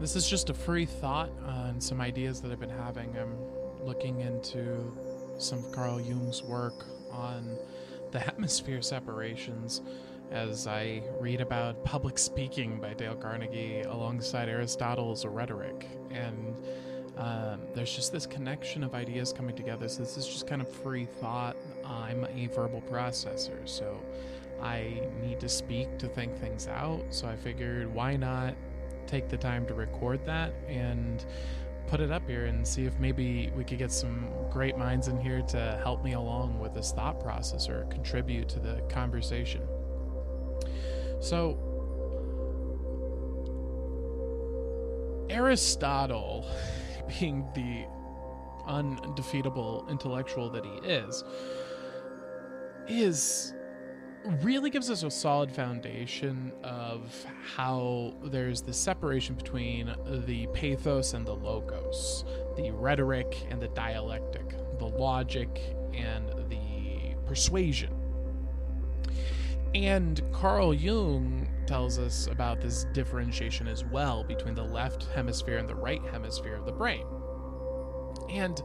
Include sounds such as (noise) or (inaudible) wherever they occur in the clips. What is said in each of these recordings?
this is just a free thought on some ideas that I've been having. I'm looking into some of Carl Jung's work on the (laughs) hemisphere separations as I read about public speaking by Dale Carnegie alongside Aristotle's rhetoric. And um, there's just this connection of ideas coming together. So this is just kind of free thought. I'm a verbal processor, so I need to speak to think things out. So I figured, why not take the time to record that and put it up here and see if maybe we could get some great minds in here to help me along with this thought process or contribute to the conversation. So, Aristotle, (laughs) being the undefeatable intellectual that he is, is really gives us a solid foundation of how there's the separation between the pathos and the logos, the rhetoric and the dialectic, the logic and the persuasion. And Carl Jung tells us about this differentiation as well between the left hemisphere and the right hemisphere of the brain. And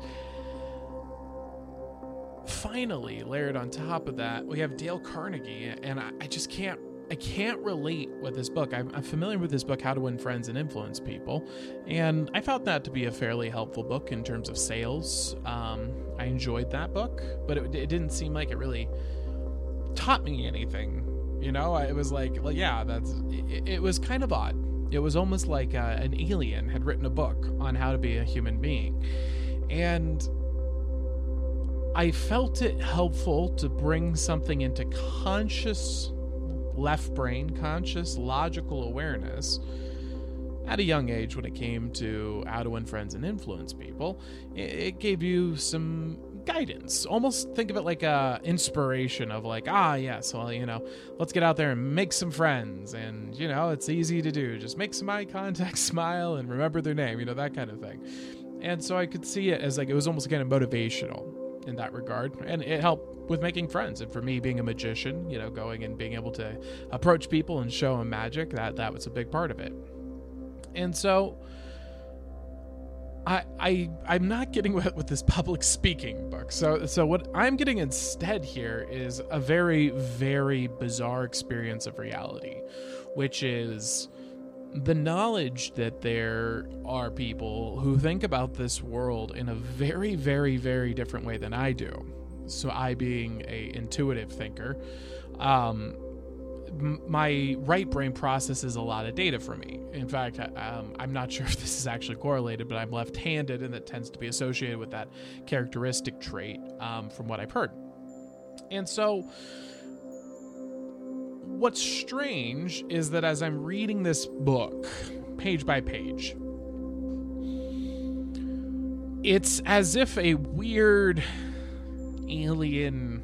finally, layered on top of that, we have Dale Carnegie, and I, I just can't. I can't relate with this book. I'm, I'm, familiar with this book, How to Win Friends and Influence People, and I found that to be a fairly helpful book in terms of sales. Um, I enjoyed that book, but it, it didn't seem like it really taught me anything. You know, it was like, well, yeah, that's. It, it was kind of odd. It was almost like uh, an alien had written a book on how to be a human being, and I felt it helpful to bring something into conscious left brain, conscious logical awareness at a young age when it came to how to win friends and influence people. It gave you some guidance. Almost think of it like a inspiration of like, ah, yes, well, you know, let's get out there and make some friends. And, you know, it's easy to do. Just make some eye contact, (laughs) smile, and remember their name, you know, that kind of thing. And so I could see it as like, it was almost kind of motivational in that regard, and it helped with making friends. And for me, being a magician, you know, going and being able to approach people and show them magic, that that was a big part of it. And so, I I I'm not getting (laughs) with, with this public speaking book. So so what I'm getting instead here is a very very bizarre experience of reality, which is the knowledge that there are people who think about this world in a very very very different way than I do. So I being a intuitive thinker, um, my right brain processes a lot of data for me. In fact, um, I'm not (laughs) sure if this is actually correlated, but I'm left-handed, and that tends to be associated with that characteristic trait, um, from what I've heard. And so what's strange is that as I'm reading this book, page by page, it's as if a weird alien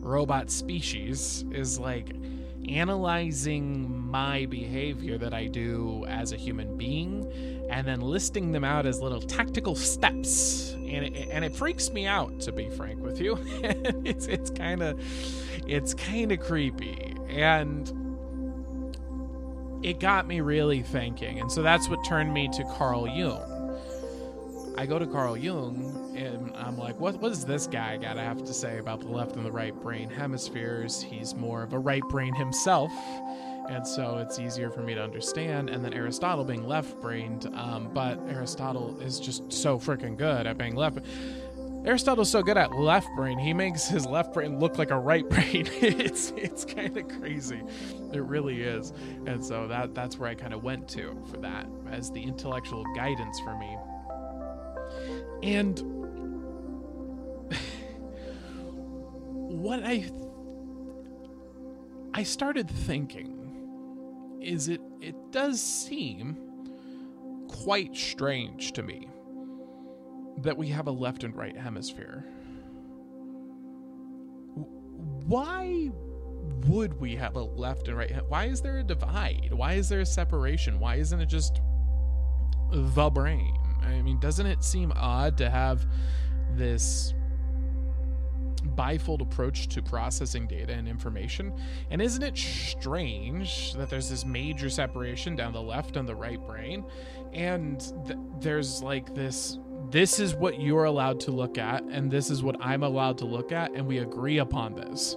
robot species is like analyzing my behavior that I do as a human being and then listing them out as little tactical steps. And it, and it freaks me out to be frank with you. (laughs) It's it's kind of it's kind of creepy and it got me really thinking. And so that's what turned me to Carl Jung. I go to Carl Jung and I'm like, what, what does this guy got to have to say about the left and the right brain hemispheres? He's more of a right brain himself. And so it's easier for me to understand. And then Aristotle being left brained, um, but Aristotle is just so freaking good at being left. Aristotle's so good at left brain, he makes his left brain look like a right (laughs) brain. it's it's kind of crazy. It really is. And so that that's where I kind of went to for that as the intellectual guidance for me. And (laughs) what I I started thinking is it it does seem quite strange to me that we have a left and right hemisphere. Why would we have a left and right? Why is there a divide? Why is there a separation? Why isn't it just the brain? I mean, doesn't it seem odd to have this bifold approach to processing data and information. And isn't it strange that there's this major separation down the left and the right brain? And th- there's like this this is what you're allowed to look at, and this is what I'm allowed to look at, and we agree upon this.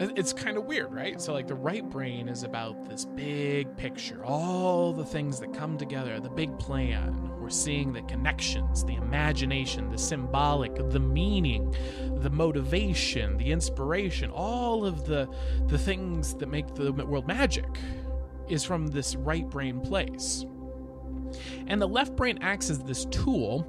It's kind of weird, right? So, like, the right brain is about this big picture, all the things that come together, the big plan. We're seeing the connections, the imagination, the symbolic, the meaning, the motivation, the inspiration, all of the, the things that make the world magic is from this right brain place. And the left brain acts as this tool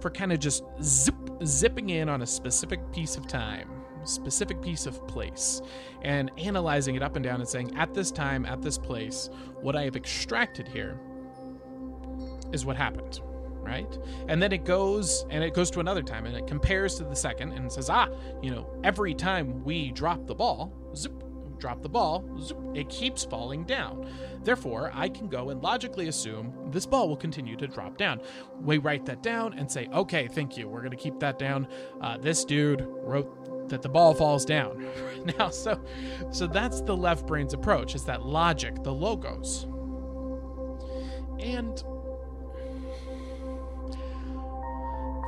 for kind of just zip, zipping in on a specific piece of time specific piece of place and analyzing it up and down and saying, at this time, at this place, what I have extracted here is what happened, right? And then it goes and it goes to another time and it compares to the second and says, ah, you know, every time we drop the ball, zip, drop the ball, zip, it keeps falling down. Therefore, I can go and logically assume this ball will continue to drop down. We write that down and say, okay, thank you. We're going to keep that down. Uh, this dude wrote that the ball falls down. (laughs) now, so so that's the left brain's approach. Is that logic, the logos. And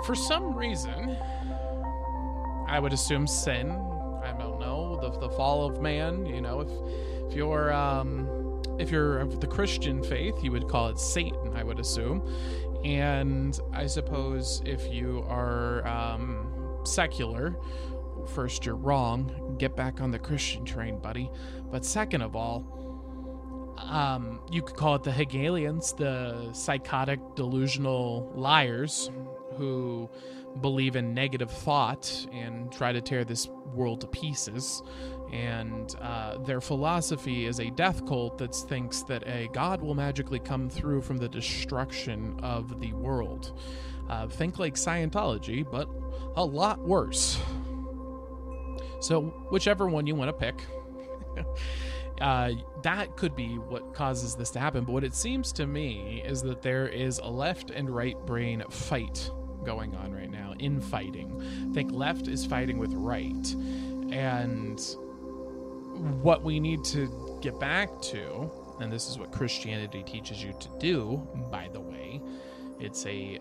for some reason, I would assume sin. The, the fall of man. You know, if if you're um, if you're of the Christian faith, you would call it Satan. I would assume, and I suppose if you are um, secular, first, you're wrong. Get back on the Christian train, buddy. But second of all, um, you could call it the Hegelians, the psychotic, delusional liars who believe in negative thought and try to tear this world to pieces. And uh, their philosophy is a death cult that thinks that a god will magically come through from the destruction of the world. Uh, think like Scientology, but a lot worse. So, whichever one you want to pick, (laughs) uh, that could be what causes this to happen. But what it seems to me is that there is a left and right brain fight going on right now, infighting. I think left is fighting with right. And what we need to get back to, and this is what Christianity teaches you to do, by the way, it's a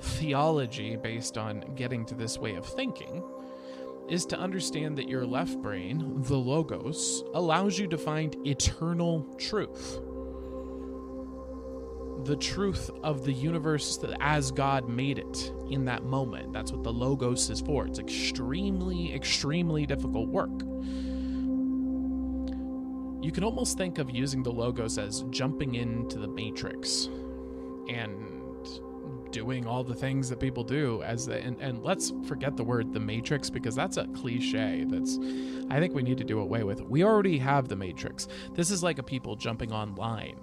theology based on getting to this way of thinking is to understand that your left brain, the logos, allows you to find eternal truth. The truth of the universe as God made it in that moment. That's what the logos is for. It's extremely, extremely difficult work. You can almost think of using the logos as jumping into the matrix and doing all the things that people do as the, and, and let's forget the word the matrix because that's a cliche that's i think we need to do away with we already have the matrix this is like a people jumping online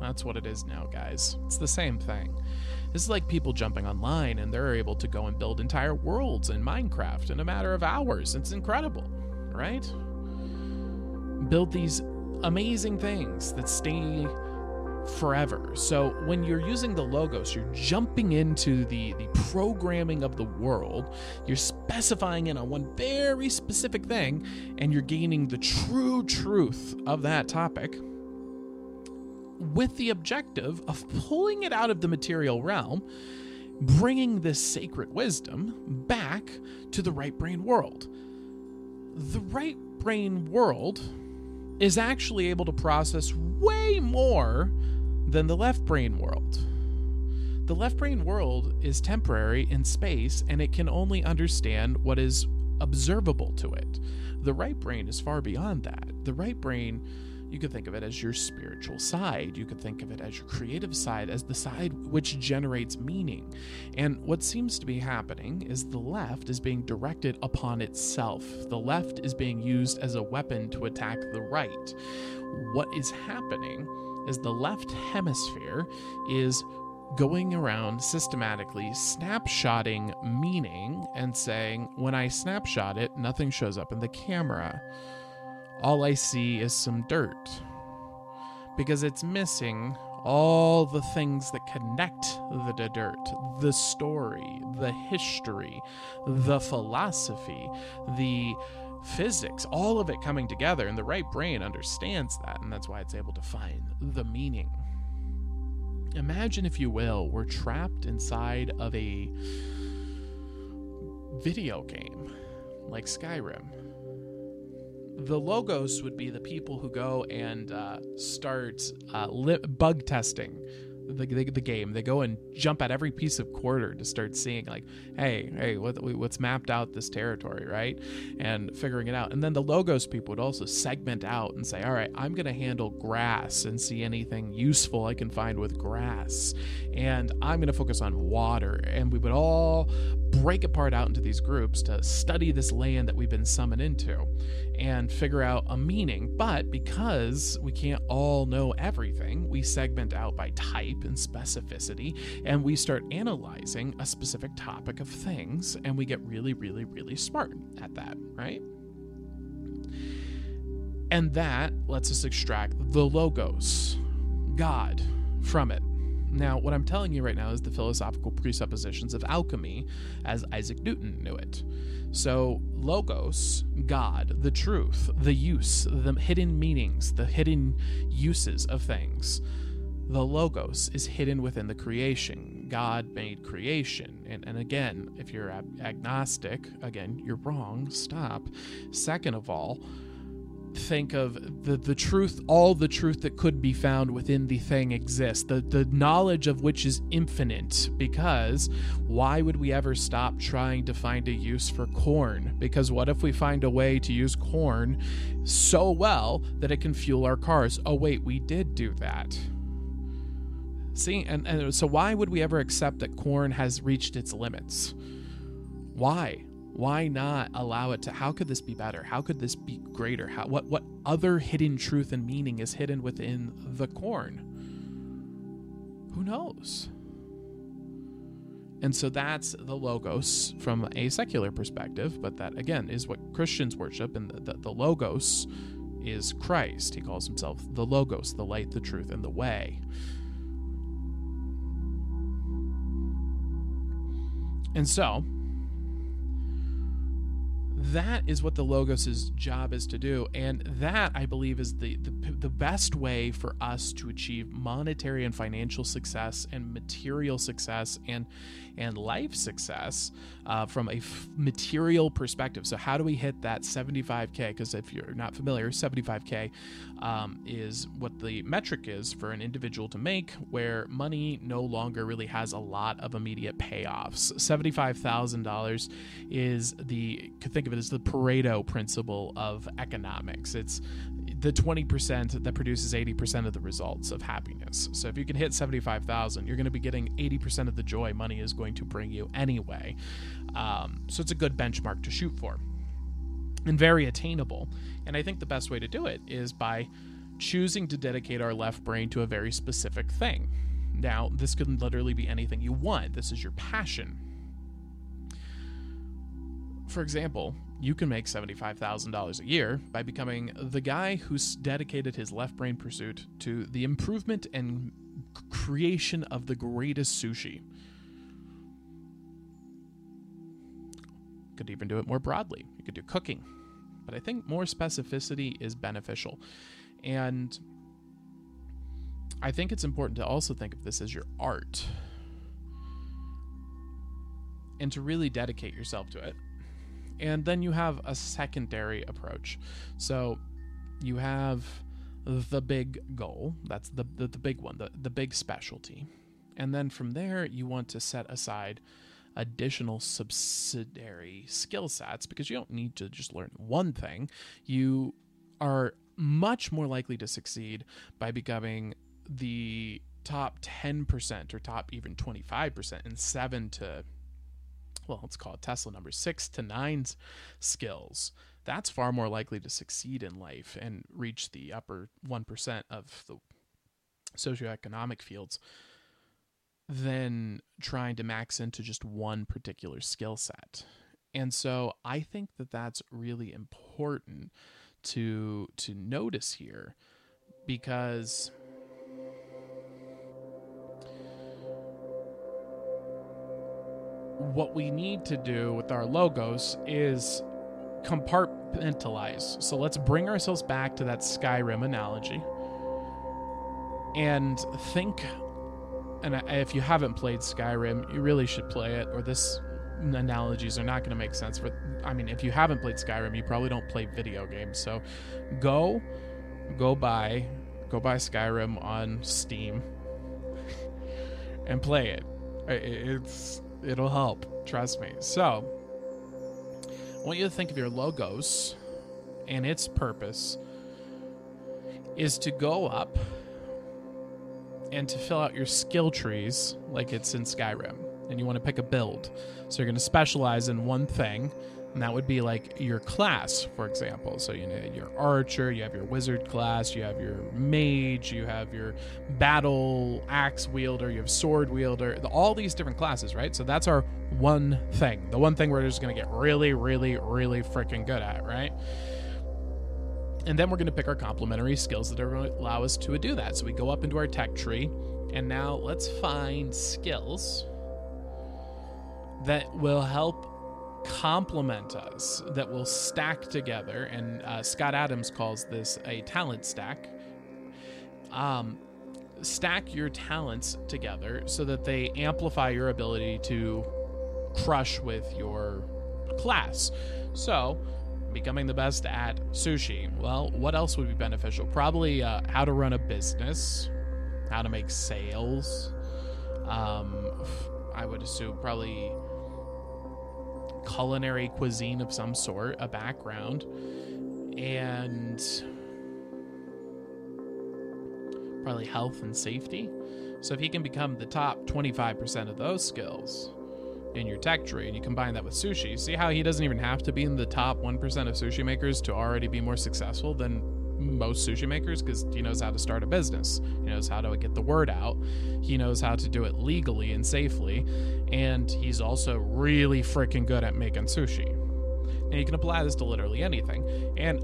that's what it is now guys. It's the same thing. This is like people jumping online and they're able to go and build entire worlds in minecraft in a matter of hours. It's incredible right? Build these amazing things that stay forever. So when you're using the logos, you're jumping into the, the programming of the world, you're specifying in on one very specific thing, and you're gaining the true truth of that topic with the objective of pulling it out of the material realm, bringing this sacred wisdom back to the right brain world. The right brain world is actually able to process way more than the left brain world. The left brain world is temporary in space and it can only understand what is observable to it. The right brain is far beyond that. The right brain, you could think of it as your spiritual side. You could think of it as your creative side, as the side which generates meaning. And what seems to be happening is the left is being directed upon itself. The left is being used as a weapon to attack the right. What is happening is the left hemisphere is going around systematically snapshotting meaning and saying, when I snapshot it, nothing shows up in the camera. All I see is some dirt. Because it's missing all the things that connect the dirt, the story, the history, the philosophy, the physics, all of it coming together, and the right brain understands that, and that's why it's able to find the meaning. Imagine, if you will, we're trapped inside of a video game like Skyrim the logos would be the people who go and uh, start uh, li- bug testing the, the, the, game. They go and jump at every piece of quarter to start seeing like, hey, hey, what, what's mapped out this territory, right? And figuring it out. And then the logos people would also segment out and say, all right, I'm going to handle grass and see anything useful I can find with grass. And I'm going to focus on water. And we would all break apart out into these groups to study this land that we've been summoned into and figure out a meaning. But because we can't all know everything, we segment out by type and specificity and we start analyzing a specific topic of things and we get really, really, really smart at that, right? And that lets us extract the logos, God, from it. Now, what I'm telling you right now is the philosophical presuppositions of alchemy as Isaac Newton knew it. So, logos, God, the truth, the use, the hidden meanings, the hidden uses of things. The logos is hidden within the creation. God made creation. And, and again, if you're agnostic, again, you're wrong. Stop. Second of all, think of the, the truth, all the truth that could be found within the thing exists, the, the knowledge of which is infinite. Because why would we ever stop trying to find a use for corn? Because what if we find a way to use corn so well that it can fuel our cars? Oh, wait, we did do that. See, and, and so why would we ever accept that corn has reached its limits? Why? Why not allow it to how could this be better? How could this be greater? How what what other hidden truth and meaning is hidden within the corn? Who knows? And so that's the logos from a secular perspective but that again is what christians worship and the, the, the logos is christ. He calls himself the logos the light the truth and the way. And so that is what the logos's job is to do and that i believe is the, the, the best way for us to achieve monetary and financial success and material success and and life success uh, from a f- material perspective. So, how do we hit that 75K? Because if you're not familiar, 75K um, is what the metric is for an individual to make, where money no longer really has a lot of immediate payoffs. $75,000 is the, think of it as the Pareto principle of economics. It's the 20% that produces 80% of the results of happiness. So if you can hit 75,000, you're going to be getting 80% of the joy money is going to bring you anyway. Um, so it's a good benchmark to shoot for and very attainable. And I think the best way to do it is by choosing to dedicate our left brain to a very specific thing. Now, this could literally be anything you want. This is your passion. For example, you can make $75,000 a year by becoming the guy who's dedicated his left brain pursuit to the improvement and creation of the greatest sushi. Could even do it more broadly. You could do cooking. But I think more specificity is beneficial. And I think it's important to also think of this as your art and to really dedicate yourself to it and then you have a secondary approach. So you have the big goal, that's the, the, the big one, the, the big specialty. And then from there, you want to set aside additional subsidiary skill sets because you don't need to just learn one thing. You are much more likely to succeed by becoming the top 10% or top even 25% in seven to well, let's call it Tesla number six to nine skills, that's far more likely to succeed in life and reach the upper 1% of the socioeconomic fields than trying to max into just one particular skill set. And so I think that that's really important to to notice here because what we need to do with our logos is compartmentalize. So let's bring ourselves back to that Skyrim analogy and think. And if you haven't played Skyrim, you really should play it, or this analogies are not going to make sense. For I mean, if you haven't played Skyrim, you probably don't play video games. So go, go buy, go buy Skyrim on Steam (laughs) and play it. It's it'll help. Trust me. So I want you to think of your logos and its purpose is to go up and to fill out your skill trees like it's in Skyrim. And you want to pick a build. So you're going to specialize in one thing and that would be like your class, for example. So you know your archer, you have your wizard class, you have your mage, you have your battle axe wielder, you have sword wielder, all these different classes, right? So that's our one thing, the one thing we're just gonna get really, really, really freaking good at, right? And then we're gonna pick our complementary skills that are gonna allow us to do that. So we go up into our tech tree, and now let's find skills that will help complement us that will stack together. And uh, Scott Adams calls this a talent stack. Um, stack your talents together so that they amplify your ability to crush with your class. So, becoming the best at sushi. Well, what else would be beneficial? Probably uh, how to run a business, how to make sales. Um, I would assume probably culinary cuisine of some sort, a background, and probably health and safety. So if he can become the top 25% of those skills in your tech tree and you combine that with sushi, see how he doesn't even have to be in the top 1% of sushi makers to already be more successful than most sushi makers because he knows how to start a business. He knows how to get the word out. He knows how to do it legally and safely. And he's also really freaking good at making sushi. And you can apply this to literally anything. And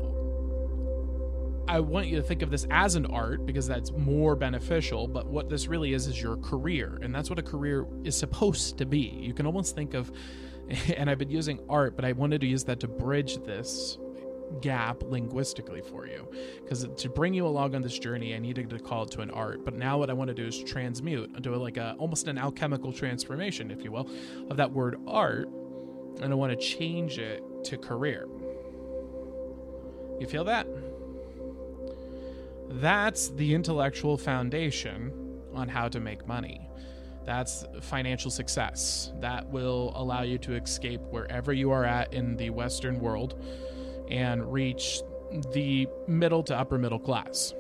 I want you to think of this as an art because that's more beneficial, but what this really is is your career. And that's what a career is supposed to be. You can almost think of, (laughs) and I've been using art, but I wanted to use that to bridge this gap linguistically for you. Because to bring you along on this journey i needed to call it to an art but now what i want to do is transmute do like a almost an alchemical transformation if you will of that word art and i want to change it to career. You feel that? That's the intellectual foundation on how to make money. That's financial success. That will allow you to escape wherever you are at in the western world and reach the middle to upper middle class.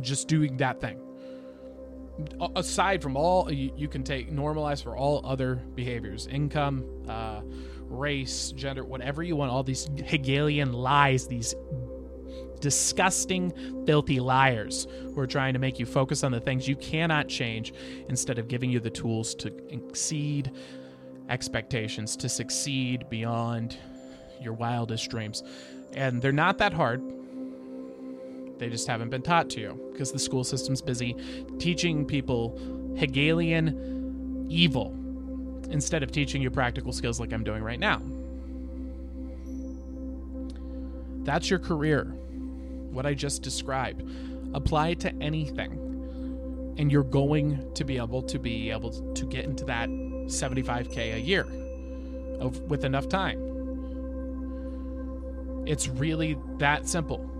Just doing that thing. Aside from all, you, you can take normalize for all other behaviors income, uh, race, gender, whatever you want, all these Hegelian lies, these disgusting, filthy liars who are trying to make you focus on the things you cannot change instead of giving you the tools to exceed expectations, to succeed beyond your wildest dreams. And they're not that hard. They just haven't been taught to you because the school system's busy teaching people Hegelian evil instead of teaching you practical skills like I'm doing right now. That's your career, what I just described. Apply it to anything, and you're going to be able to be able to get into that 75k a year of, with enough time. It's really that simple.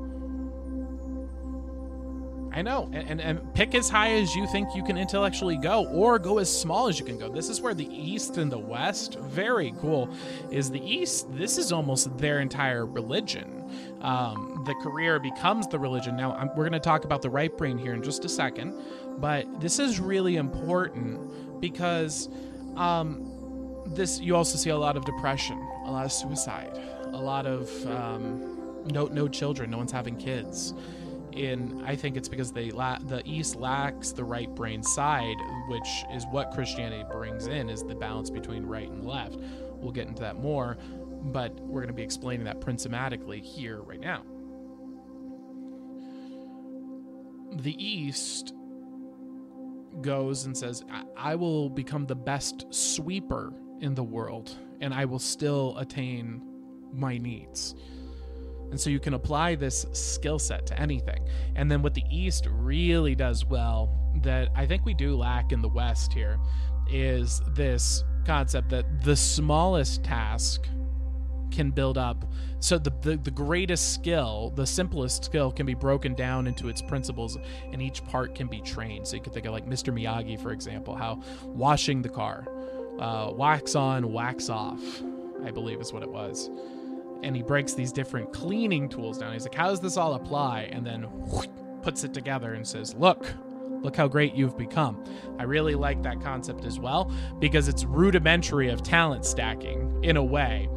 I know, and, and, and, pick as high as you think you can intellectually go, or go as small as you can go. This is where the East and the West, very cool, is the East. This is almost their entire religion. Um, the career becomes the religion. Now, I'm, we're going to talk about the right brain here in just a second, but this is really important because um, this you also see a lot of depression, a lot of suicide a lot of um, no no children. No one's having kids. In I think it's because they la- the East lacks the right brain side, which is what Christianity brings in, is the balance between right and left. We'll get into that more, but we're going to be explaining that prismatically here right now. The East goes and says, I-, I will become the best sweeper in the world and I will still attain my needs. And so you can apply this skill set to anything. And then what the East really does well, that I think we do lack in the West here, is this concept that the smallest task can build up. So the, the, the greatest skill, the simplest skill, can be broken down into its principles, and each part can be trained. So you could think of like Mr. Miyagi, for example, how washing the car, uh, wax on, wax off, I believe is what it was and he breaks these different cleaning tools down. He's like, "How does this all apply?" And then whoosh, puts it together and says, "Look, look how great you've become." I really like that concept as well because it's rudimentary of talent stacking in a way.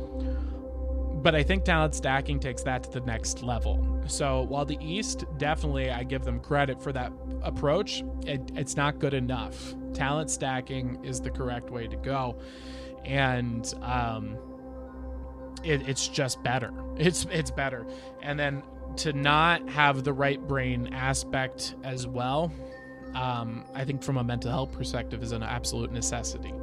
But I think talent stacking takes that to the next level. So while the East definitely, I give them credit for that approach, it, it's not good enough. Talent stacking is the correct way to go, and um, it, it's just better. (laughs) It's it's better. And then to not have the right brain aspect as well, um, I think from a mental health perspective is an absolute necessity.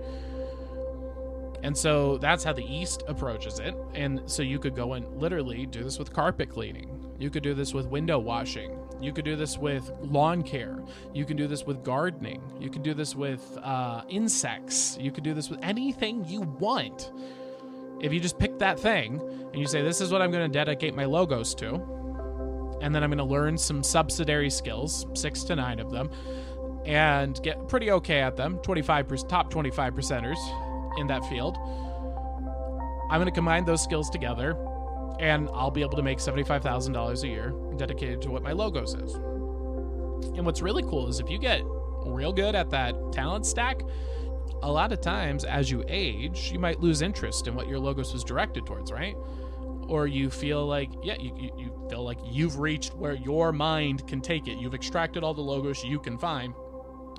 And so that's how the East approaches it. And so you could go and literally do this with carpet cleaning. You could do this with window washing. You could do this with lawn care. You can do this with gardening. You can do this with uh, insects. You could do this with anything you want if you just pick that thing and you say, this is what I'm going to dedicate my logos to, and then I'm going to learn some subsidiary skills, six to nine of them, and get pretty okay at them, 25 top 25 percenters in that field. I'm going to combine those skills together, and I'll be able to make $75,000 a year dedicated to what my logos is. And what's really cool is if you get real good at that talent stack, a lot of times as you age, you might lose interest in what your logos was directed towards, right? Or you feel like, yeah, you, you feel like you've reached where your mind can take it. You've extracted all the logos you can find.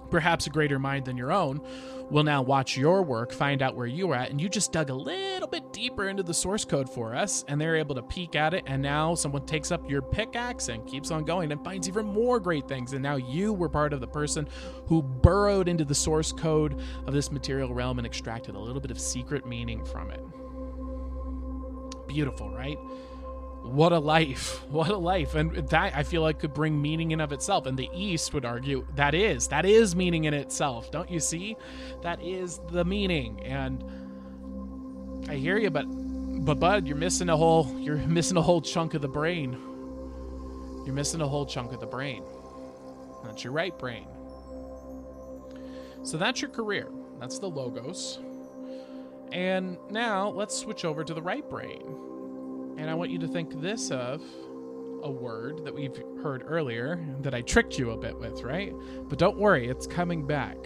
Perhaps a greater mind than your own will now watch your work, find out where you are at, and you just dug a little bit deeper into the source code for us, and they're able to peek at it. And now someone takes up your pickaxe and keeps on going and finds even more great things. And now you were part of the person who burrowed into the source code of this material realm and extracted a little bit of secret meaning from it. Beautiful, right? What a life (laughs) what a life. And that i feel like could bring meaning in of itself. And the east would argue that is that is meaning in itself. Don't you see? That is the meaning. And i hear you but but bud you're missing a whole you're missing a whole chunk of the brain. You're missing a whole chunk of the brain. That's your right brain. So that's your career. That's the logos. And now let's switch over to the right brain and I want you to think this of a word that we've heard earlier that I tricked you a bit with, right? But don't worry, it's coming back.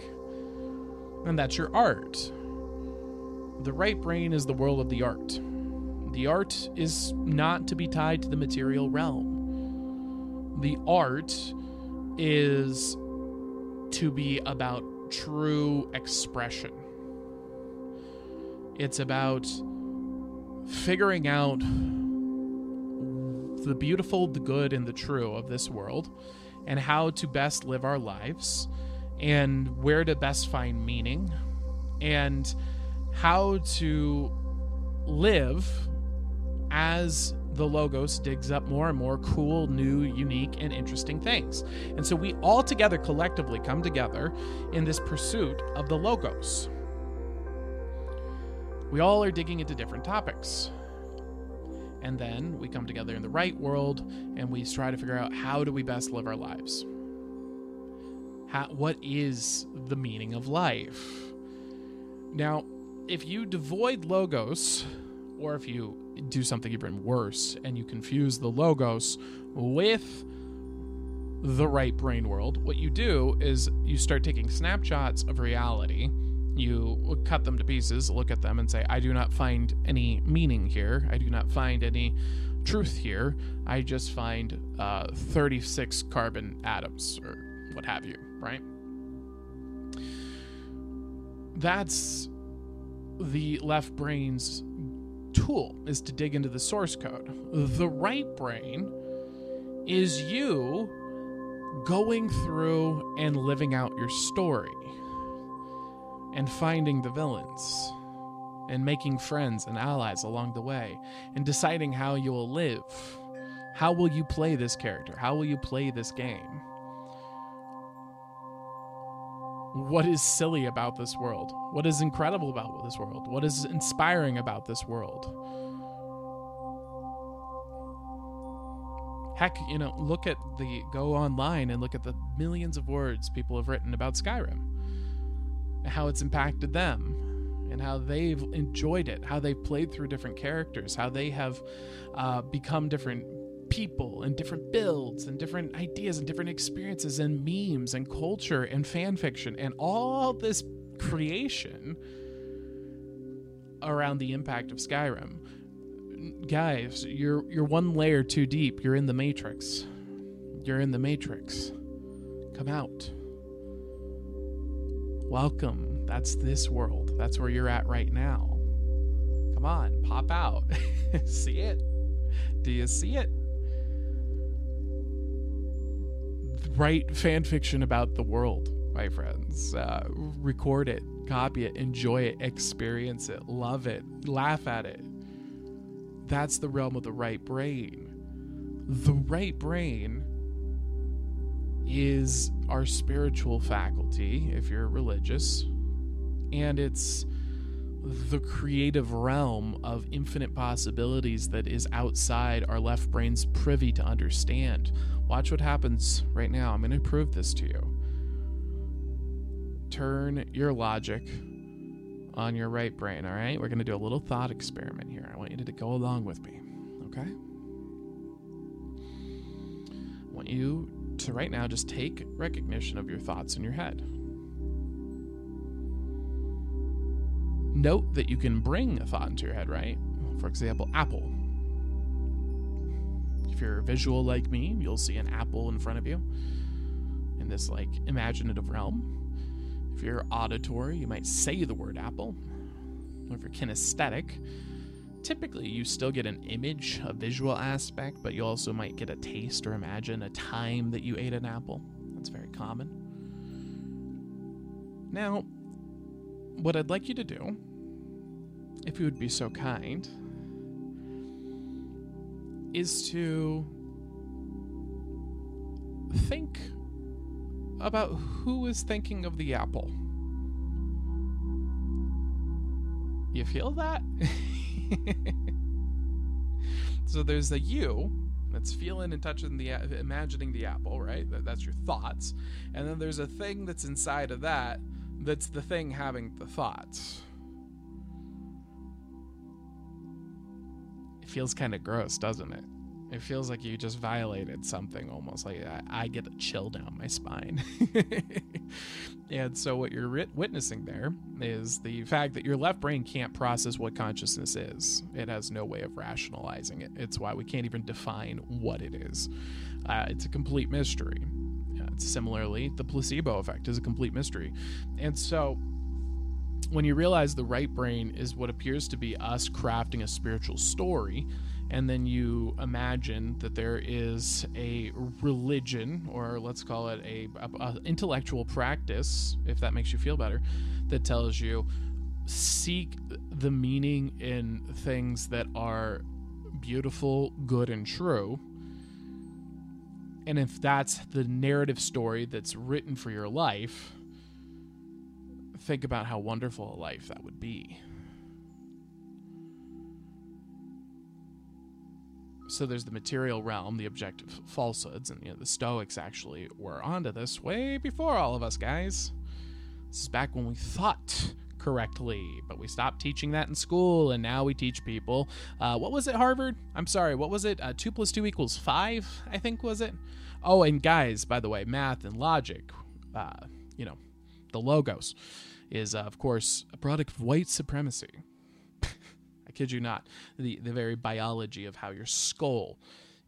And that's your art. The right brain is the world of the art. The art is not to be tied to the material realm. The art is to be about true expression. It's about figuring out the beautiful, the good, and the true of this world, and how to best live our lives, and where to best find meaning, and how to live as the Logos digs up more and more cool, new, unique, and interesting things. And so we all together collectively come together in this pursuit of the Logos. We all are digging into different topics. And then we come together in the right world and we try to figure out how do we best live our lives? How, what is the meaning of life? Now, if you devoid logos, or if you do something even worse and you confuse the logos with the right brain world, what you do is you start taking snapshots of reality you cut them to pieces, look at them, and say, I do not find any meaning here. I do not find any truth here. I just find uh, 36 carbon atoms, or what have you, right? That's the left brain's tool, is to dig into the source code. The right brain is you going through and living out your story and finding the villains and making friends and allies along the way and deciding how you will live. How will you play this character? How will you play this game? What is silly about this world? What is incredible about this world? What is inspiring about this world? Heck, you know, look at the go online and look at the millions of words people have written about Skyrim, how it's impacted them, and how they've enjoyed it, how they've played through different characters, how they have uh, become different people and different builds and different ideas and different experiences and memes and culture and fan fiction and all this creation around the impact of Skyrim guys, you're you're one layer too deep. You're in the matrix. You're in the matrix. Come out. Welcome. That's this world. That's where you're at right now. Come on, pop out. (laughs) see it? Do you see it? Write fan fiction about the world, my friends. Uh, record it, copy it, enjoy it, experience it, love it, laugh at it, that's the realm of the right brain. The right brain is our spiritual faculty, if you're religious, and it's the creative realm of infinite possibilities that is outside our left brain's privy to understand. Watch what happens right now. I'm going to prove this to you. Turn your logic on your right brain, all right? We're going to do a little thought experiment here. I want you to go along with me, okay? I want you to right now just take recognition of your thoughts in your head. Note that you can bring a thought into your head, right? For example, apple. If you're visual like me, you'll see an apple in front of you in this like imaginative realm. If you're auditory, you might say the word apple. Or if you're kinesthetic, typically you still get an image, a visual aspect, but you also might get a taste or imagine a time that you ate an apple. That's very common. Now, what I'd like you to do, if you would be so kind, is to think about who is thinking of the apple. You feel that? (laughs) (laughs) so there's a you that's feeling and touching the imagining the apple, right? That's your thoughts. And then there's a thing that's inside of that that's the thing having the thoughts. It feels kind of gross, doesn't it? It feels like you just violated something almost. Like I, I get a chill down my spine. (laughs) and so, what you're wit- witnessing there is the fact that your left brain can't process what consciousness is. It has no way of rationalizing it. It's why we can't even define what it is. Uh, it's a complete mystery. Uh, similarly, the placebo effect is a complete mystery. And so, when you realize the right brain is what appears to be us crafting a spiritual story, and then you imagine that there is a religion or let's call it a, a, a, intellectual practice if that makes you feel better that tells you seek the meaning in things that are beautiful good and true. And if that's the narrative story that's written for your life think about how wonderful a life that would be So there's the material realm, the objective falsehoods, and you know, the Stoics actually were onto this way before all of us, guys. This is back when we thought correctly, but we stopped teaching that in school, and now we teach people. Uh, what was it, Harvard? I'm sorry, what was it? Uh, two plus two equals five, I think was it. Oh, and guys, by the way, math and logic, uh, you know, the logos is uh, of course a product of white supremacy. I kid you not. The the very biology of how your skull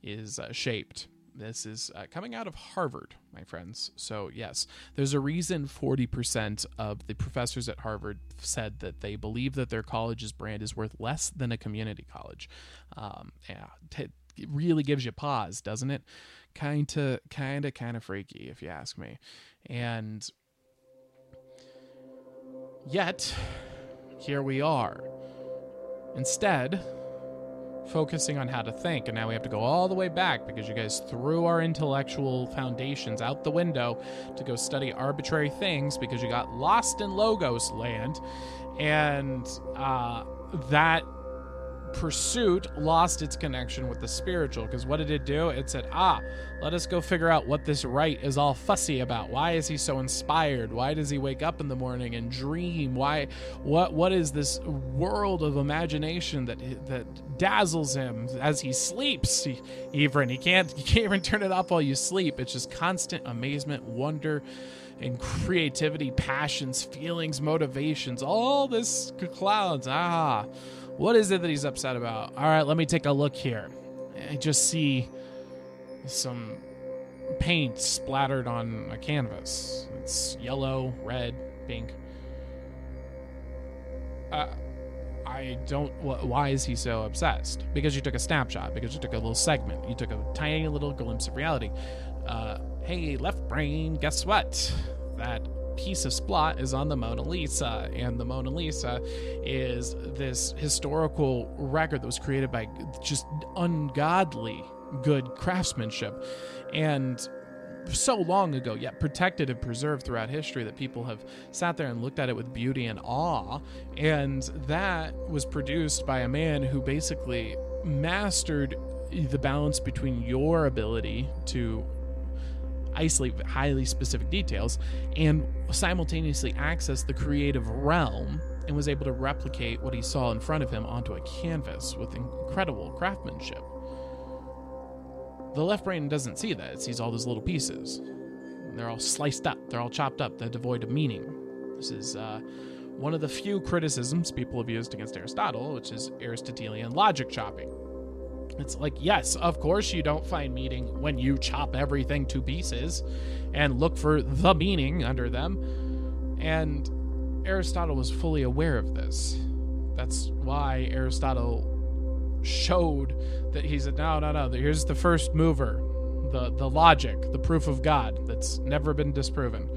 is uh, shaped. This is uh, coming out of Harvard, my friends. So, yes, there's a reason 40% of the professors at Harvard said that they believe that their college's brand is worth less than a community college. Um, yeah, t- really gives you pause, doesn't it? Kind of, kind of, kind of freaky, if you ask me. And yet, here we are. Instead, focusing on how to think. And now we have to go all the way back because you guys threw our intellectual foundations out the window to go study arbitrary things because you got lost in Logos land. And uh, that pursuit lost its connection with the spiritual because what did it do? It said ah let us go figure out what this right is all fussy about. Why is he so inspired? Why does he wake up in the morning and dream? Why what what is this world of imagination that that dazzles him as he sleeps? He, even he can't you can't even turn it off while you sleep. It's just constant amazement wonder and creativity passions feelings motivations all this clouds. Ah what is it that he's upset about? All right, let me take a look here. I just see some paint splattered on a canvas. It's yellow, red, pink. Uh, I don't. Wh- why is he so obsessed? Because you took a snapshot. Because you took a little segment. You took a tiny little glimpse of reality. Uh, hey, left brain. Guess what? That piece of splot is on the Mona Lisa, and the Mona Lisa is this historical record that was created by just ungodly good craftsmanship. And so long ago, yet protected and preserved throughout history, that people have sat there and looked at it with beauty and awe. And that was produced by a man who basically mastered the balance between your ability to isolate highly specific details and simultaneously access the creative realm and was able to replicate what he saw in front of him onto a canvas with incredible craftsmanship. The left brain doesn't see that, it sees all those little pieces. They're all sliced up, they're all chopped up, they're devoid of meaning. This is uh, one of the few criticisms people have used against Aristotle, which is Aristotelian logic chopping. It's like, yes, of course you don't find meaning when you chop everything to pieces and look for the meaning under them. And Aristotle was fully aware of this. That's why Aristotle showed that he said, no, no, no, here's the first mover, the, the logic, the proof of God that's never been disproven.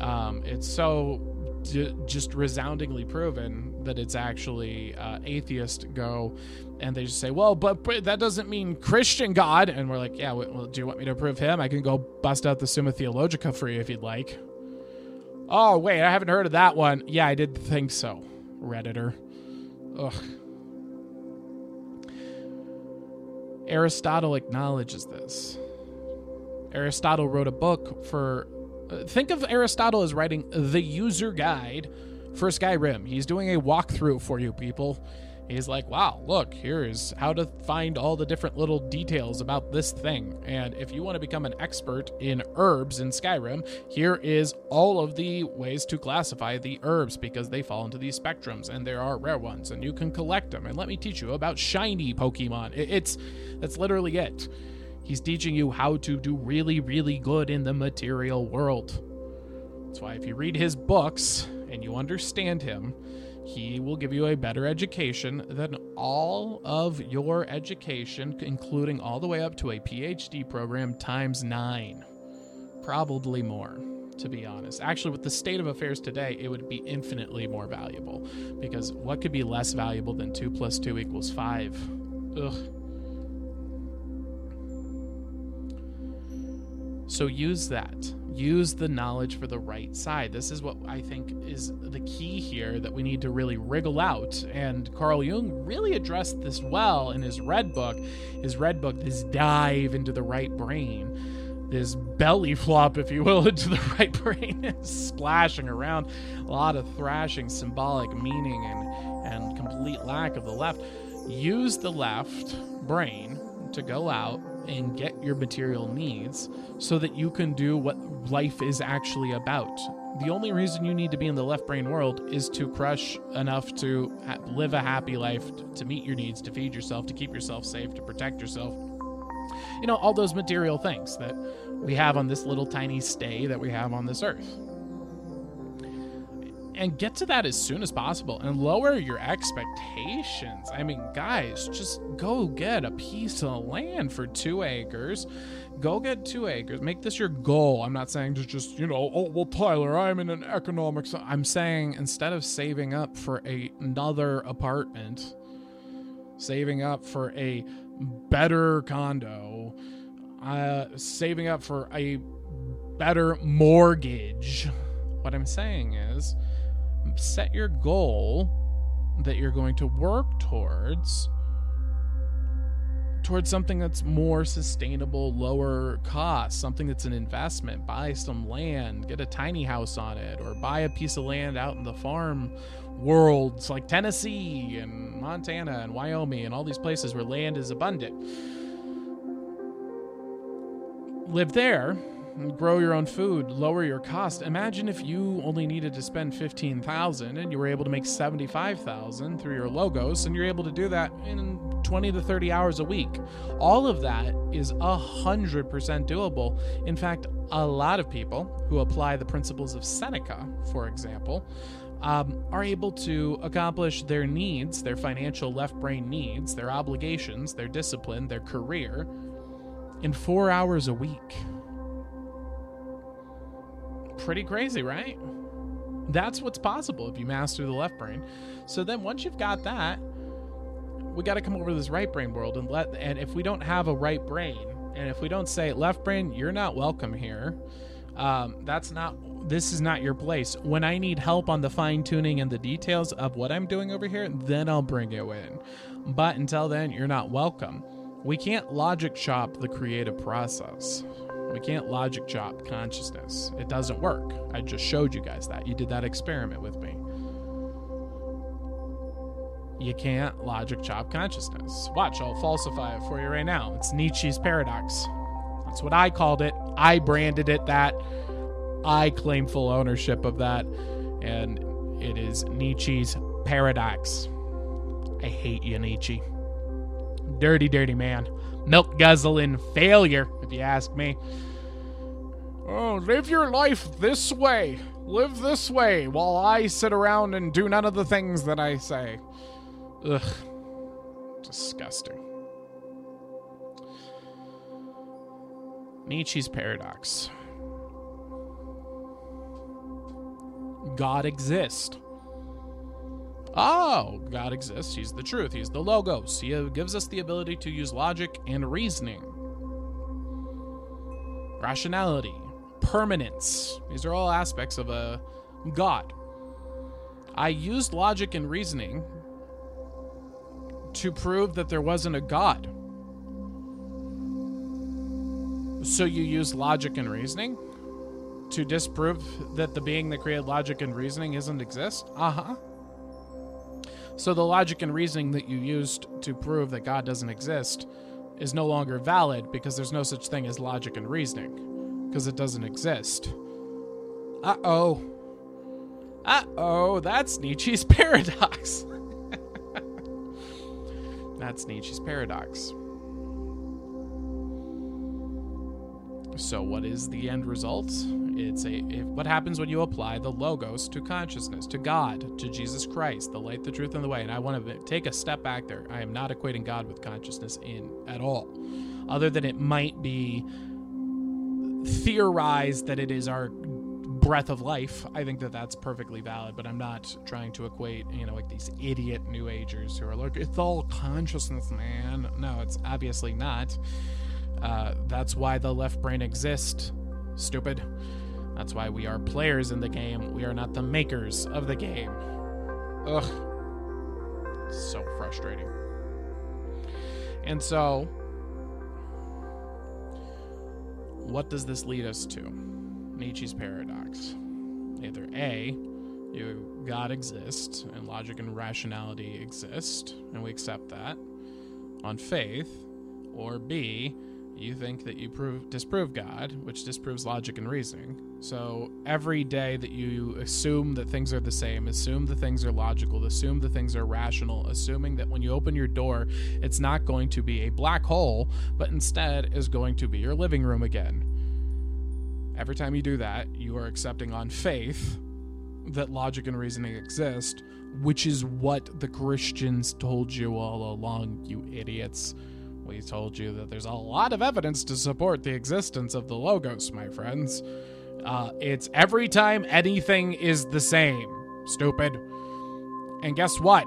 Um, it's so d- just resoundingly proven that it's actually uh, atheist go and they just say, well, but, but, that doesn't mean Christian God. And we're like, yeah, well, do you want me to prove him? I can go bust out the Summa Theologica for you if you'd like. Oh, wait, I haven't heard of that one. Yeah, I did think so, Redditor. Ugh. Aristotle acknowledges this. Aristotle wrote a book for. Think of Aristotle as writing the user guide for Skyrim. He's doing a walkthrough for you people he's like, wow, look, here is how to find all the different little details about this thing. And if you want to become an expert in herbs in Skyrim, here is all of the ways to classify the herbs because they fall into these spectrums and there are rare ones and you can collect them. And let me teach you about shiny Pokemon. It's that's literally it. He's teaching you how to do really, really good in the material world. That's why if you read his books and you understand him, he will give you a better education than all of your education, including all the way up to a PhD program times nine. Probably more, to be honest. Actually, with the state of affairs today, it would be infinitely more valuable because what could be less valuable than 2 plus 2 equals 5? Ugh. So use that use the knowledge for the right side. This is what I think is the key here that we need to really wriggle out. And Carl Jung really addressed this well in his Red Book. His Red Book, this dive into the right brain, this belly (laughs) flop, if you will, (laughs) into the right brain, (laughs) splashing around, a lot of thrashing, symbolic meaning, and, and complete lack of the left. Use the left brain to go out and get your material needs so that you can do what life is actually about. The only reason you need to be in the left brain world is to crush enough to ha- live a happy life, to meet your needs, to feed yourself, to keep yourself safe, to protect yourself. You know, all those material things that we have on this little tiny stay that we have on this earth. And get to that as soon as possible and lower your expectations. I mean, guys, just go get a piece of land for two acres. Go get two acres. Make this your goal. I'm not saying to just, you know, oh, well, Tyler, I'm in an economics. I'm saying instead of saving up for a, another apartment, saving up for a better condo, uh, saving up for a better mortgage. What I'm saying is, set your goal that you're going to work towards towards something that's more sustainable, lower cost, something that's an investment. Buy some land, get a tiny house on it, or buy a piece of land out in the farm worlds like Tennessee and Montana and Wyoming and all these places where land is abundant. Live there grow your own food, lower your cost. Imagine if you only needed to spend 15,000 and you were able to make 75,000 through your logos and you're able to do that in 20 to 30 hours a week. All of that is 100% doable. In fact, a lot of people who apply the principles of Seneca, for example, um, are able to accomplish their needs, their financial left brain needs, their obligations, their discipline, their career in four hours a week pretty crazy, right? That's what's possible if you master the left brain. So then once you've got that, we got to come over to this right brain world and let and if we don't have a right brain and if we don't say left brain, you're not welcome here. Um, that's not this is not your place. When I need help on the fine tuning and the details of what I'm doing over here, then I'll bring you in. But until then, you're not welcome. We can't logic chop the creative process. We can't logic chop consciousness. It doesn't work. I just showed you guys that. You did that experiment with me. You can't logic chop consciousness. Watch, I'll falsify it for you right now. It's Nietzsche's paradox. That's what I called it. I branded it that. I claim full ownership of that. And it is Nietzsche's paradox. I hate you, Nietzsche. Dirty, dirty man milk guzzling failure, if you ask me. Oh, live your life this way. Live this way while I sit around and do none of the things that I say. Ugh. Disgusting. Nietzsche's paradox. God exists. Oh, God exists. He's the truth. He's the Logos. He gives us the ability to use logic and reasoning, rationality, permanence. These are all aspects of a God. I used logic and reasoning to prove that there wasn't a God. So you use logic and reasoning to disprove that the being that created logic and reasoning doesn't exist? Uh huh. So the logic and reasoning that you used to prove that God doesn't exist is no longer valid because there's no such thing as logic and reasoning because it doesn't exist. Uh oh. Uh oh, that's Nietzsche's (laughs) paradox. (laughs) that's Nietzsche's paradox. So, what is the end result? It's a what happens when you apply the logos to consciousness, to God, to Jesus Christ, the light, the truth, and the way. And I want to take a step back there. I am not equating God with consciousness in at all, other than it might be theorized that it is our breath of life. I think that that's perfectly valid, but I'm not trying to equate, you know, like these idiot New Agers who are like, it's all consciousness, man. No, it's obviously not. Uh, that's why the left brain exists. Stupid. That's why we are players in the game. We are not the makers of the game. Ugh. So frustrating. And so, what does this lead us to? Nietzsche's paradox. Either A, you, God exists, and logic and rationality exist, and we accept that on faith, or B, you think that you prove disprove God, which disproves logic and reasoning. So every day that you assume that things are the same, assume the things are logical, assume the things are rational, assuming that when you open your door, it's not going to be a black hole, but instead is going to be your living room again. Every time you do that, you are accepting on faith that logic and reasoning exist, which is what the Christians told you all along, you idiots. We told you that there's a lot of evidence to support the existence of the Logos, my friends. Uh, it's every time anything is the same. Stupid. And guess what?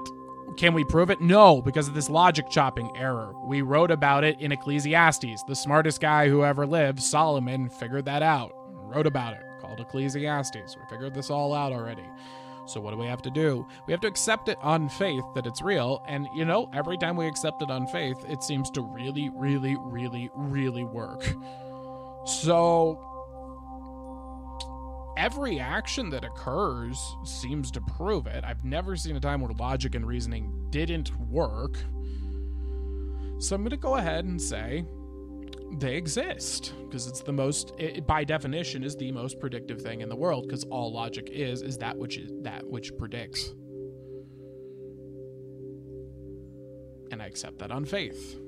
Can we prove it? No, because of this logic chopping error. We wrote about it in Ecclesiastes. The smartest guy who ever lived, Solomon, figured that out. Wrote about it, called Ecclesiastes. We figured this all out already. So what do we have to do? We have to accept it on faith that it's real. And you know, every time we accept it on faith, it seems to really, really, really, really work. So every action that occurs seems to prove it. I've never seen a time where logic and reasoning didn't work. So I'm going to go ahead and say they exist because it's the most it, by definition is the most predictive thing in the world because all logic is is that which is that which predicts. And I accept that on faith.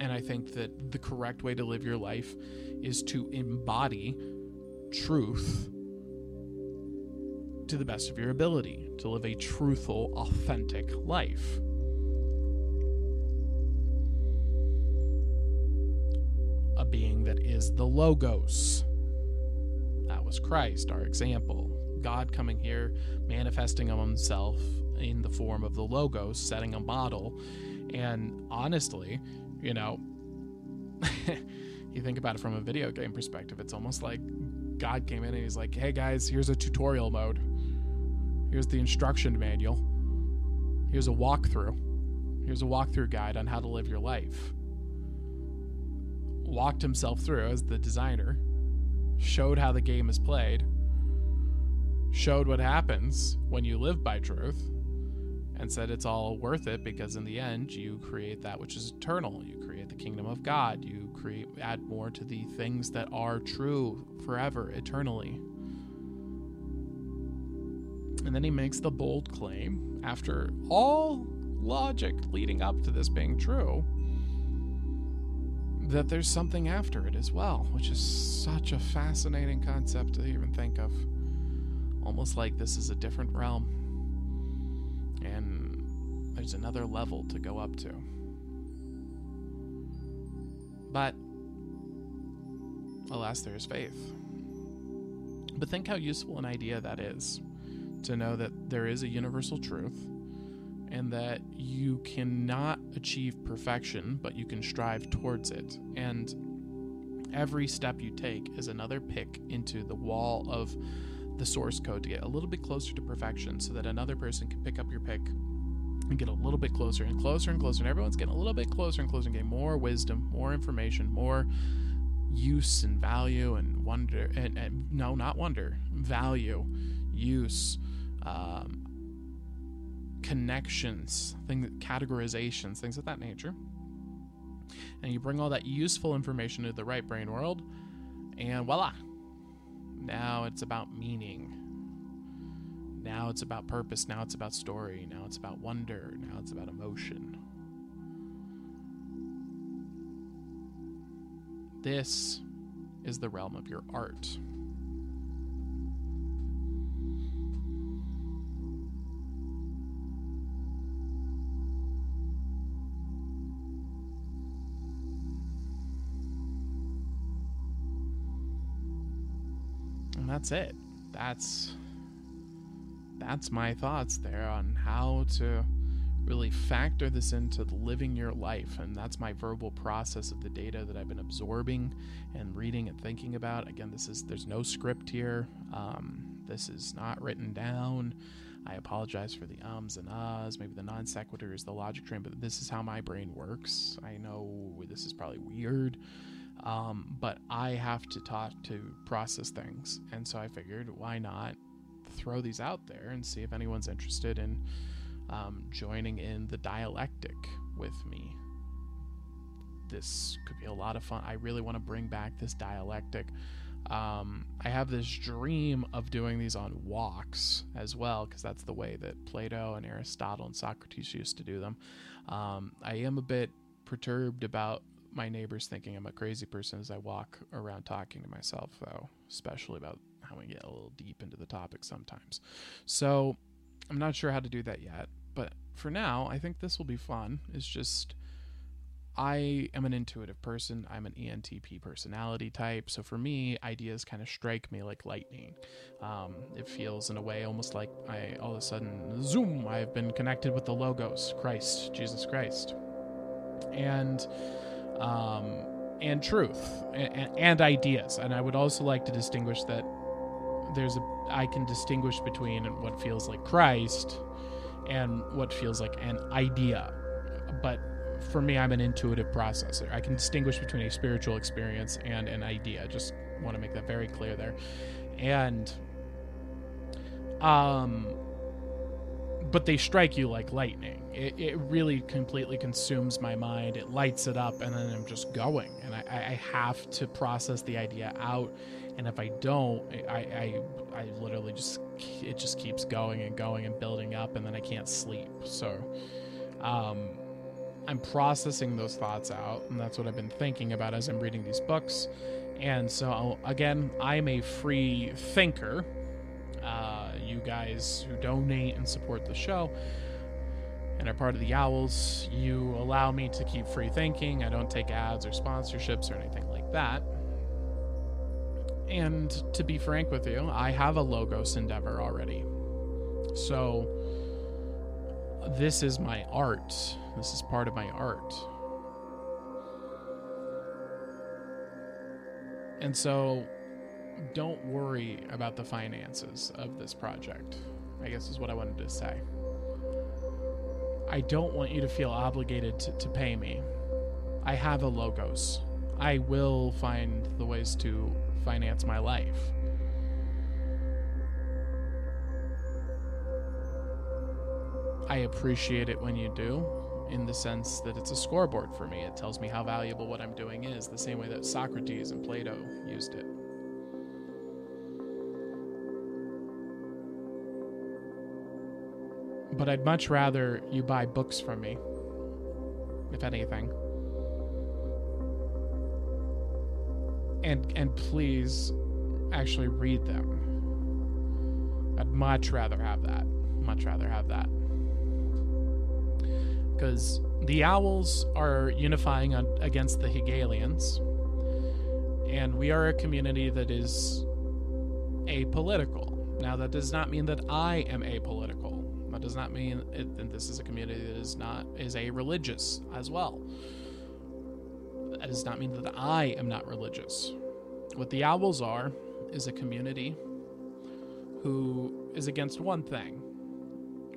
And I think that the correct way to live your life is to embody truth to the best of your ability, to live a truthful, authentic life. Is the Logos. That was Christ, our example. God coming here, manifesting himself in the form of the Logos, setting a model. And honestly, you know, (laughs) you think about it from a video game perspective, it's almost like God came in and he's like, hey guys, here's a tutorial mode. Here's the instruction manual. Here's a walkthrough. Here's a walkthrough guide on how to live your life. Walked himself through as the designer, showed how the game is played, showed what happens when you live by truth, and said it's all worth it because in the end you create that which is eternal. You create the kingdom of God. You create add more to the things that are true forever, eternally. And then he makes the bold claim after all logic leading up to this being true that there's something after it as well, which is such a fascinating concept to even think of. Almost like this is a different realm and there's another level to go up to. But alas, there is faith. But think how useful an idea that is to know that there is a universal truth and that you cannot achieve perfection, but you can strive towards it. And every step you take is another pick into the wall of the source code to get a little bit closer to perfection so that another person can pick up your pick and get a little bit closer and closer and closer. And everyone's getting a little bit closer and closer and getting more wisdom, more information, more use and value and wonder. And, and no, not wonder, value, use, um, connections, things, categorizations, things of that nature. And you bring all that useful information to the right brain world, and voila, now it's about meaning. Now it's about purpose. Now it's about story. Now it's about wonder. Now it's about emotion. This is the realm of your art. That's it. That's that's my thoughts there on how to really factor this into living your life. And that's my verbal process of the data that i've been absorbing and reading and thinking about. Again this is there's no script here. Um, this is not written down. I apologize for the ums and ahs maybe the non sequiturs the logic train but this is how my brain works. I know this is probably weird um, but I have to talk to process things. And so I figured, why not throw these out there and see if anyone's interested in um, joining in the dialectic with me. This could be a lot of fun. I really want to bring back this dialectic. Um, I have this dream of doing these on walks as well, because that's the way that Plato and Aristotle and Socrates used to do them. Um, I am a bit perturbed about my neighbors thinking I'm a crazy person as I walk around talking to myself, though, especially about how we get a little deep into the topic sometimes. So I'm not sure how to do that yet, but for now, I think this will be fun. It's just I am an intuitive person. I'm an ENTP personality type. So for me, ideas kind of strike me like lightning. Um, it feels in a way almost like I all of a sudden, zoom, I've been connected with the Logos, Christ, Jesus Christ. And, um, and truth and, and ideas. And I would also like to distinguish that there's a, I can distinguish between what feels like Christ and what feels like an idea. But for me, I'm an intuitive processor. I can distinguish between a spiritual experience and an idea. Just want to make that very clear there. And, um, but they strike you like lightning. It, it really completely consumes my mind. It lights it up, and then I'm just going. And I, I have to process the idea out. And if I don't, I, I, I literally just, it just keeps going and going and building up, and then I can't sleep. So, um, I'm processing those thoughts out, and that's what I've been thinking about as I'm reading these books. And so, again, I'm a free thinker. Uh, you guys who donate and support the show and are part of the Owls, you allow me to keep free thinking. I don't take ads or sponsorships or anything like that. And to be frank with you, I have a Logos endeavor already. So, this is my art this is part of my art. And so don't worry about the finances of this project, I guess is what I wanted to say. I don't want you to feel obligated to, to pay me. I have a logos. I will find the ways to finance my life. I appreciate it when you do in the sense that it's a scoreboard for me. It tells me how valuable what I'm doing is, the same way that Socrates and Plato used it. But I'd much rather you buy books from me, if anything. And and please actually read them. I'd much rather have that. Much rather have that because the owls are unifying on, against the Hegelians, and we are a community that is apolitical. Now, that does not mean that I am apolitical. That does not mean it, that this is a community that is not is a religious as well. That does not mean that I am not religious. What the owls are is a community who is against one thing,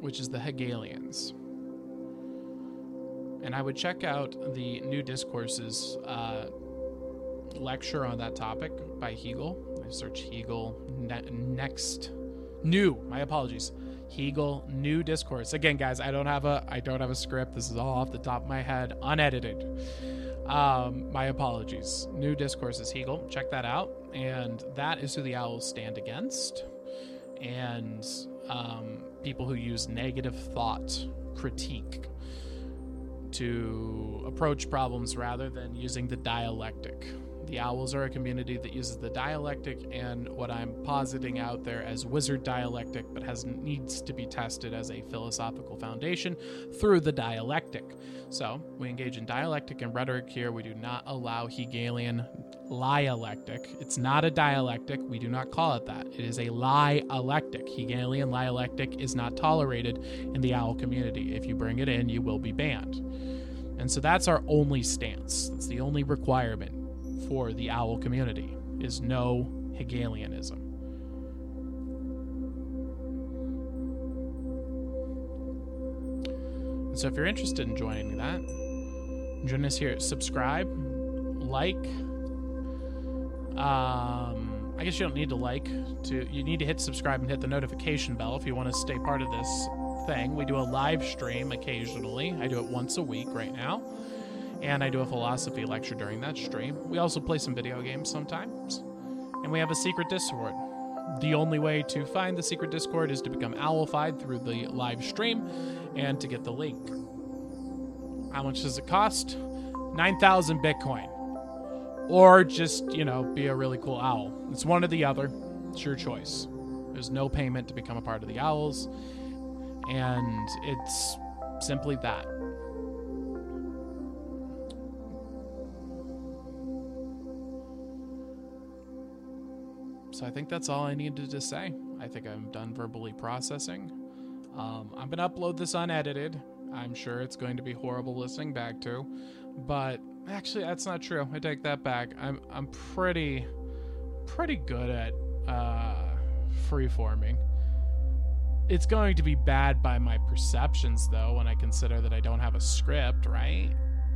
which is the Hegelians and I would check out the New Discourses uh, lecture on that topic by Hegel. I search Hegel ne- next new. My apologies. Hegel New Discourse. Again, guys, I don't have a I don't have a script. This is all off the top of my head, unedited. Um, my apologies. New Discourses Hegel. Check that out. And that is who the owls stand against. And um, people who use negative thought critique to approach problems rather than using the dialectic. The Owls are a community that uses the dialectic and what I'm positing out there as wizard dialectic, but has needs to be tested as a philosophical foundation through the dialectic. So we engage in dialectic and rhetoric here. We do not allow Hegelian lielectic. It's not a dialectic. We do not call it that. It is a lielectic. Hegelian lielectic is not tolerated in the owl community. If you bring it in, you will be banned. And so that's our only stance. That's the only requirement for the owl community is no Hegelianism. so if you're interested in joining that, join us here. Subscribe, like. Um, I guess you don't need to like to. You need to hit subscribe and hit the notification bell if you want to stay part of this thing. We do a live stream occasionally. I do it once a week right now and I do a philosophy lecture during that stream. We also play some video games sometimes, and we have a secret Discord. The only way to find the secret Discord is to become owlified through the live stream and to get the link. How much does it cost? 9,000 Bitcoin. Or just, you know, be a really cool owl. It's one or the other. It's your choice. There's no payment to become a part of the Owls, and it's simply that. So I think that's all I needed to say. I think I'm done verbally processing. Um, I'm going to upload this unedited. I'm sure it's going to be horrible listening back to, but actually that's not true. I take that back. I'm I'm pretty pretty good at uh, freeforming. It's going to be bad by my perceptions though when I consider that I don't have a script, right?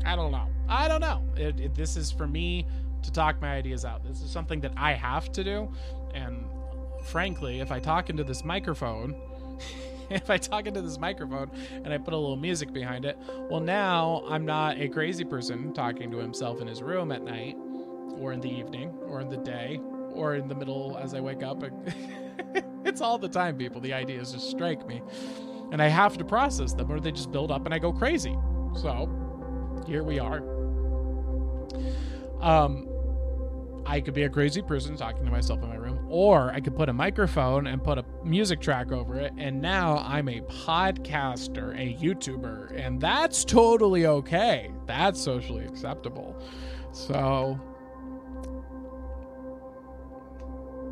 I don't know. I don't know. It, it, this is for me to talk my ideas out. This is something that I have to do, and frankly, if I talk into this microphone. (laughs) if I talk into this microphone and I put a little music behind it, well, now I'm not a crazy person talking to himself in his room at night, or in the evening, or in the day, or in the middle as I wake up. (laughs) it's all the time, people. The ideas just strike me. And I have to process them, or they just build up and I go crazy. So, here we are. Um, I could be a crazy person talking to myself in my room, or I could put a microphone and put a music track over it, and now I'm a podcaster, a YouTuber, and that's totally okay. That's socially acceptable. So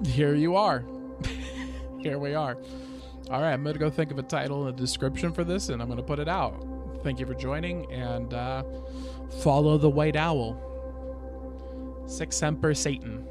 here you are. (laughs) here we are. All right, I'm going to go think of a title and a description for this, and I'm going to put it out. Thank you for joining, and uh, follow the White Owl. Sic Semper Satan.